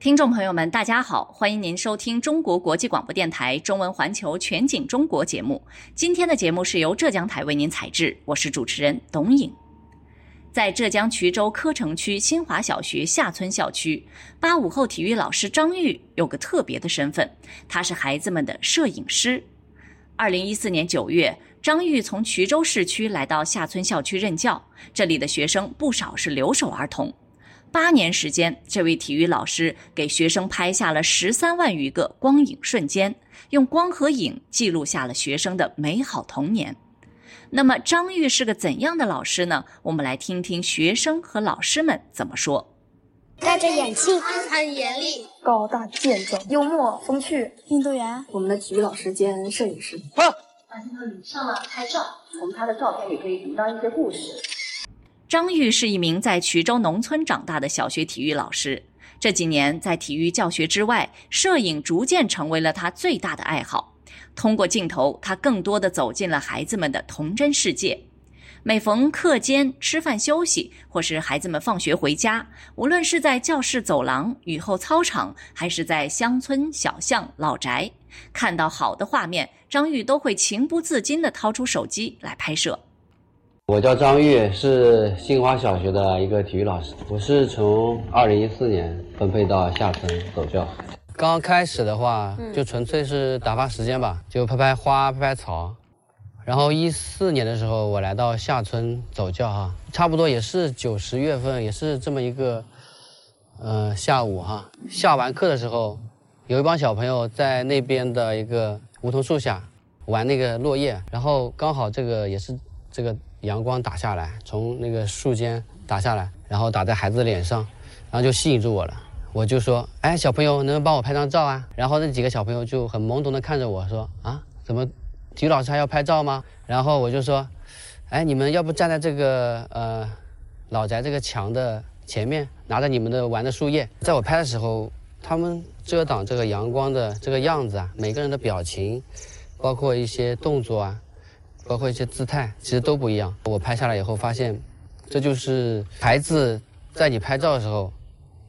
听众朋友们，大家好，欢迎您收听中国国际广播电台中文环球全景中国节目。今天的节目是由浙江台为您采制，我是主持人董颖。在浙江衢州柯城区新华小学下村校区，八五后体育老师张玉有个特别的身份，他是孩子们的摄影师。二零一四年九月，张玉从衢州市区来到下村校区任教，这里的学生不少是留守儿童。八年时间，这位体育老师给学生拍下了十三万余个光影瞬间，用光和影记录下了学生的美好童年。那么，张玉是个怎样的老师呢？我们来听听学生和老师们怎么说。戴着眼镜，很严厉，高大健壮，幽默风趣，运动员。我们的体育老师兼摄影师。把镜头里上了拍照，从他的照片里可以读到一些故事。张玉是一名在衢州农村长大的小学体育老师。这几年，在体育教学之外，摄影逐渐成为了他最大的爱好。通过镜头，他更多的走进了孩子们的童真世界。每逢课间、吃饭休息，或是孩子们放学回家，无论是在教室走廊、雨后操场，还是在乡村小巷、老宅，看到好的画面，张玉都会情不自禁地掏出手机来拍摄。我叫张玉，是新华小学的一个体育老师。我是从二零一四年分配到下村走教。刚开始的话，就纯粹是打发时间吧，就拍拍花、拍拍草。然后一四年的时候，我来到下村走教哈，差不多也是九十月份，也是这么一个，呃，下午哈。下完课的时候，有一帮小朋友在那边的一个梧桐树下玩那个落叶，然后刚好这个也是这个。阳光打下来，从那个树间打下来，然后打在孩子的脸上，然后就吸引住我了。我就说：“哎，小朋友，能不能帮我拍张照啊？”然后那几个小朋友就很懵懂的看着我说：“啊，怎么体育老师还要拍照吗？”然后我就说：“哎，你们要不站在这个呃老宅这个墙的前面，拿着你们的玩的树叶，在我拍的时候，他们遮挡这个阳光的这个样子啊，每个人的表情，包括一些动作啊。”包括一些姿态，其实都不一样。我拍下来以后发现，这就是孩子在你拍照的时候，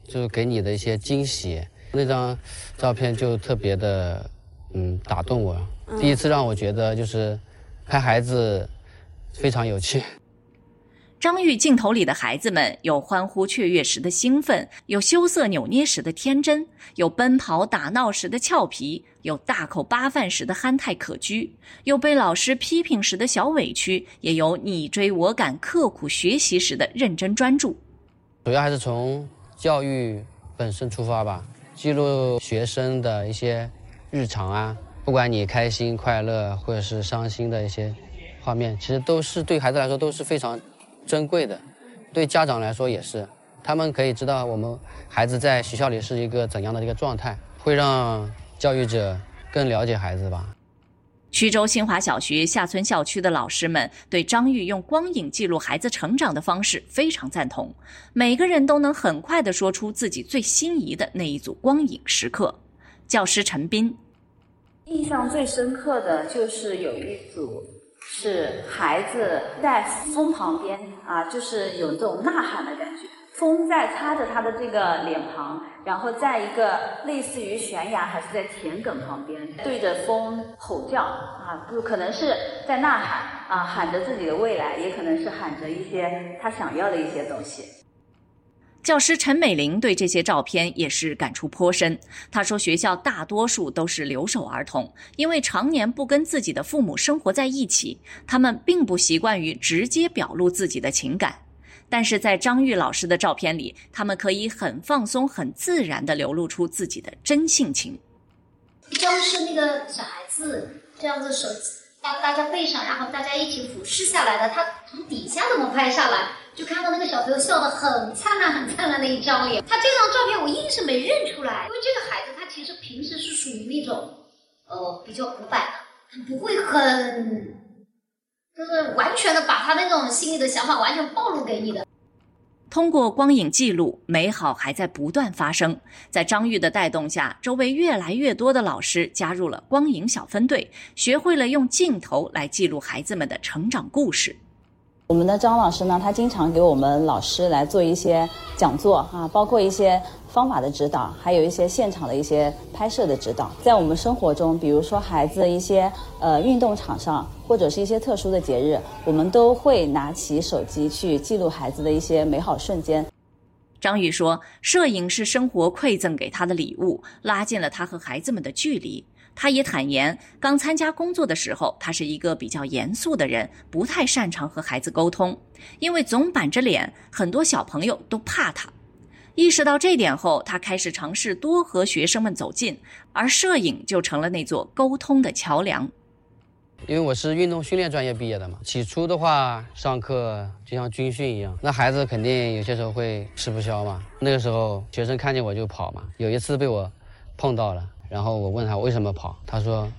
就是给你的一些惊喜。那张照片就特别的，嗯，打动我。第一次让我觉得就是拍孩子非常有趣。张玉镜头里的孩子们，有欢呼雀跃时的兴奋，有羞涩扭捏时的天真，有奔跑打闹时的俏皮，有大口扒饭时的憨态可掬，有被老师批评时的小委屈，也有你追我赶、刻苦学习时的认真专注。主要还是从教育本身出发吧，记录学生的一些日常啊，不管你开心、快乐或者是伤心的一些画面，其实都是对孩子来说都是非常。珍贵的，对家长来说也是，他们可以知道我们孩子在学校里是一个怎样的一个状态，会让教育者更了解孩子吧。衢州新华小学下村校区的老师们对张玉用光影记录孩子成长的方式非常赞同，每个人都能很快地说出自己最心仪的那一组光影时刻。教师陈斌，印象最深刻的就是有一组。是孩子在风旁边啊，就是有这种呐喊的感觉。风在擦着他的这个脸庞，然后在一个类似于悬崖还是在田埂旁边，对着风吼叫啊，就可能是在呐喊啊，喊着自己的未来，也可能是喊着一些他想要的一些东西。教师陈美玲对这些照片也是感触颇深。她说：“学校大多数都是留守儿童，因为常年不跟自己的父母生活在一起，他们并不习惯于直接表露自己的情感。但是在张玉老师的照片里，他们可以很放松、很自然地流露出自己的真性情。教室那个小孩子这样子手搭大家背上，然后大家一起俯视下来的，他从底下怎么拍下来？”就看到那个小朋友笑得很灿烂、很灿烂的一张脸，他这张照片我硬是没认出来，因为这个孩子他其实平时是属于那种，呃，比较古板的，不会很，就是完全的把他那种心里的想法完全暴露给你的。通过光影记录，美好还在不断发生。在张玉的带动下，周围越来越多的老师加入了光影小分队，学会了用镜头来记录孩子们的成长故事。我们的张老师呢，他经常给我们老师来做一些讲座啊，包括一些方法的指导，还有一些现场的一些拍摄的指导。在我们生活中，比如说孩子一些呃运动场上，或者是一些特殊的节日，我们都会拿起手机去记录孩子的一些美好瞬间。张宇说：“摄影是生活馈赠给他的礼物，拉近了他和孩子们的距离。”他也坦言，刚参加工作的时候，他是一个比较严肃的人，不太擅长和孩子沟通，因为总板着脸，很多小朋友都怕他。意识到这点后，他开始尝试多和学生们走近，而摄影就成了那座沟通的桥梁。因为我是运动训练专业毕业的嘛，起初的话上课就像军训一样，那孩子肯定有些时候会吃不消嘛。那个时候学生看见我就跑嘛，有一次被我碰到了。然后我问他为什么跑，他说，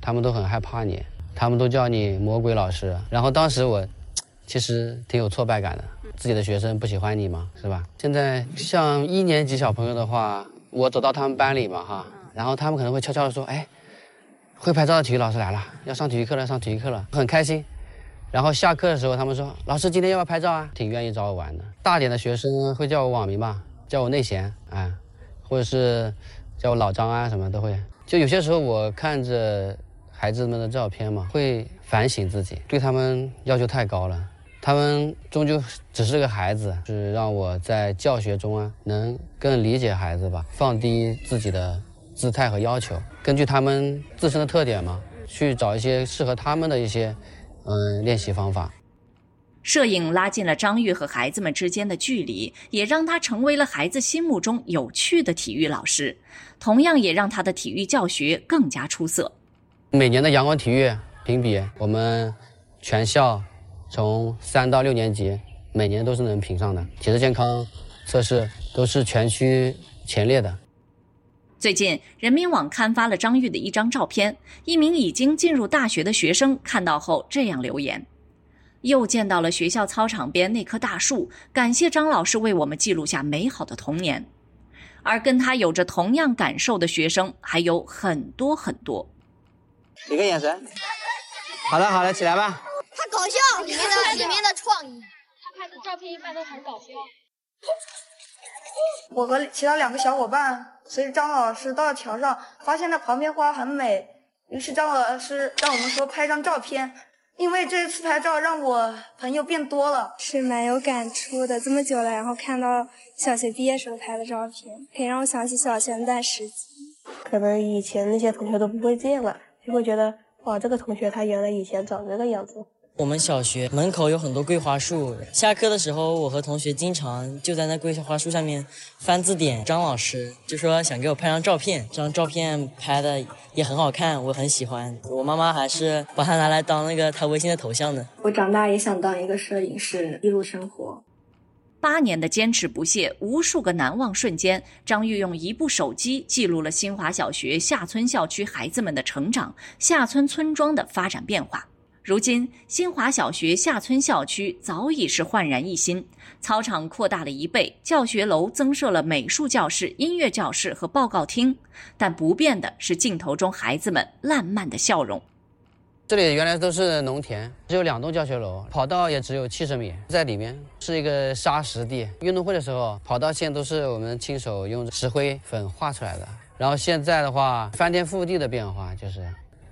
他们都很害怕你，他们都叫你魔鬼老师。然后当时我，其实挺有挫败感的，自己的学生不喜欢你嘛，是吧？现在像一年级小朋友的话，我走到他们班里嘛，哈，然后他们可能会悄悄的说，哎，会拍照的体育老师来了，要上体育课了，上体育课了，很开心。然后下课的时候，他们说，老师今天要不要拍照啊？挺愿意找我玩的。大点的学生会叫我网名吧，叫我内贤啊，或者是。叫我老张啊，什么都会。就有些时候我看着孩子们的照片嘛，会反省自己，对他们要求太高了。他们终究只是个孩子，是让我在教学中啊，能更理解孩子吧，放低自己的姿态和要求，根据他们自身的特点嘛，去找一些适合他们的一些嗯练习方法。摄影拉近了张玉和孩子们之间的距离，也让他成为了孩子心目中有趣的体育老师，同样也让他的体育教学更加出色。每年的阳光体育评比，我们全校从三到六年级每年都是能评上的，体质健康测试都是全区前列的。最近，人民网刊发了张玉的一张照片，一名已经进入大学的学生看到后这样留言。又见到了学校操场边那棵大树，感谢张老师为我们记录下美好的童年。而跟他有着同样感受的学生还有很多很多。一个眼神。好的，好的，起来吧。他搞笑，里面的里面的创意。他拍的照片一般都很搞笑。我和其他两个小伙伴随着张老师到桥上，发现那旁边花很美，于是张老师让我们说拍张照片。因为这次拍照让我朋友变多了，是蛮有感触的。这么久了，然后看到小学毕业时候拍的照片，可以让我想起小学那段时间。可能以前那些同学都不会见了，就会觉得哇，这个同学他原来以前长这个样子。我们小学门口有很多桂花树，下课的时候，我和同学经常就在那桂花树下面翻字典。张老师就说想给我拍张照片，这张照片拍的也很好看，我很喜欢。我妈妈还是把它拿来当那个她微信的头像呢。我长大也想当一个摄影师，记录生活。八年的坚持不懈，无数个难忘瞬间，张玉用一部手机记录了新华小学下村校区孩子们的成长，下村村庄的发展变化。如今，新华小学下村校区早已是焕然一新，操场扩大了一倍，教学楼增设了美术教室、音乐教室和报告厅，但不变的是镜头中孩子们烂漫的笑容。这里原来都是农田，只有两栋教学楼，跑道也只有七十米，在里面是一个沙石地。运动会的时候，跑道线都是我们亲手用石灰粉画出来的。然后现在的话，翻天覆地的变化，就是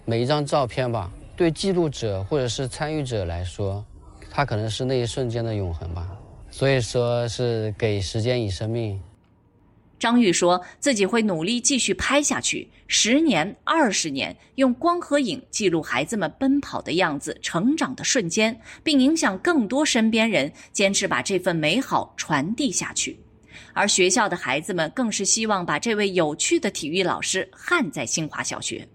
每一张照片吧。对记录者或者是参与者来说，他可能是那一瞬间的永恒吧。所以说是给时间以生命。张玉说自己会努力继续拍下去，十年、二十年，用光和影记录孩子们奔跑的样子、成长的瞬间，并影响更多身边人，坚持把这份美好传递下去。而学校的孩子们更是希望把这位有趣的体育老师焊在新华小学。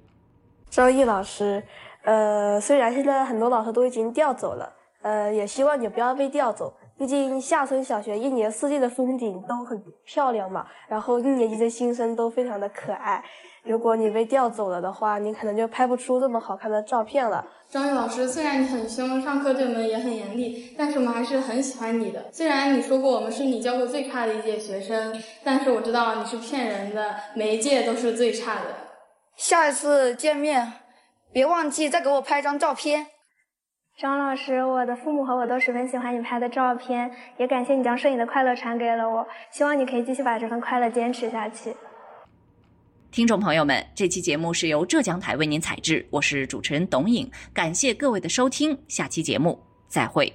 周毅老师。呃，虽然现在很多老师都已经调走了，呃，也希望你不要被调走。毕竟下村小学一年四季的风景都很漂亮嘛，然后一年级的新生都非常的可爱。如果你被调走了的话，你可能就拍不出这么好看的照片了。张宇老师，虽然你很凶，上课对我们也很严厉，但是我们还是很喜欢你的。虽然你说过我们是你教过最差的一届学生，但是我知道你是骗人的，每一届都是最差的。下一次见面。别忘记再给我拍张照片。张老师，我的父母和我都十分喜欢你拍的照片，也感谢你将摄影的快乐传给了我。希望你可以继续把这份快乐坚持下去。听众朋友们，这期节目是由浙江台为您采制，我是主持人董颖，感谢各位的收听，下期节目再会。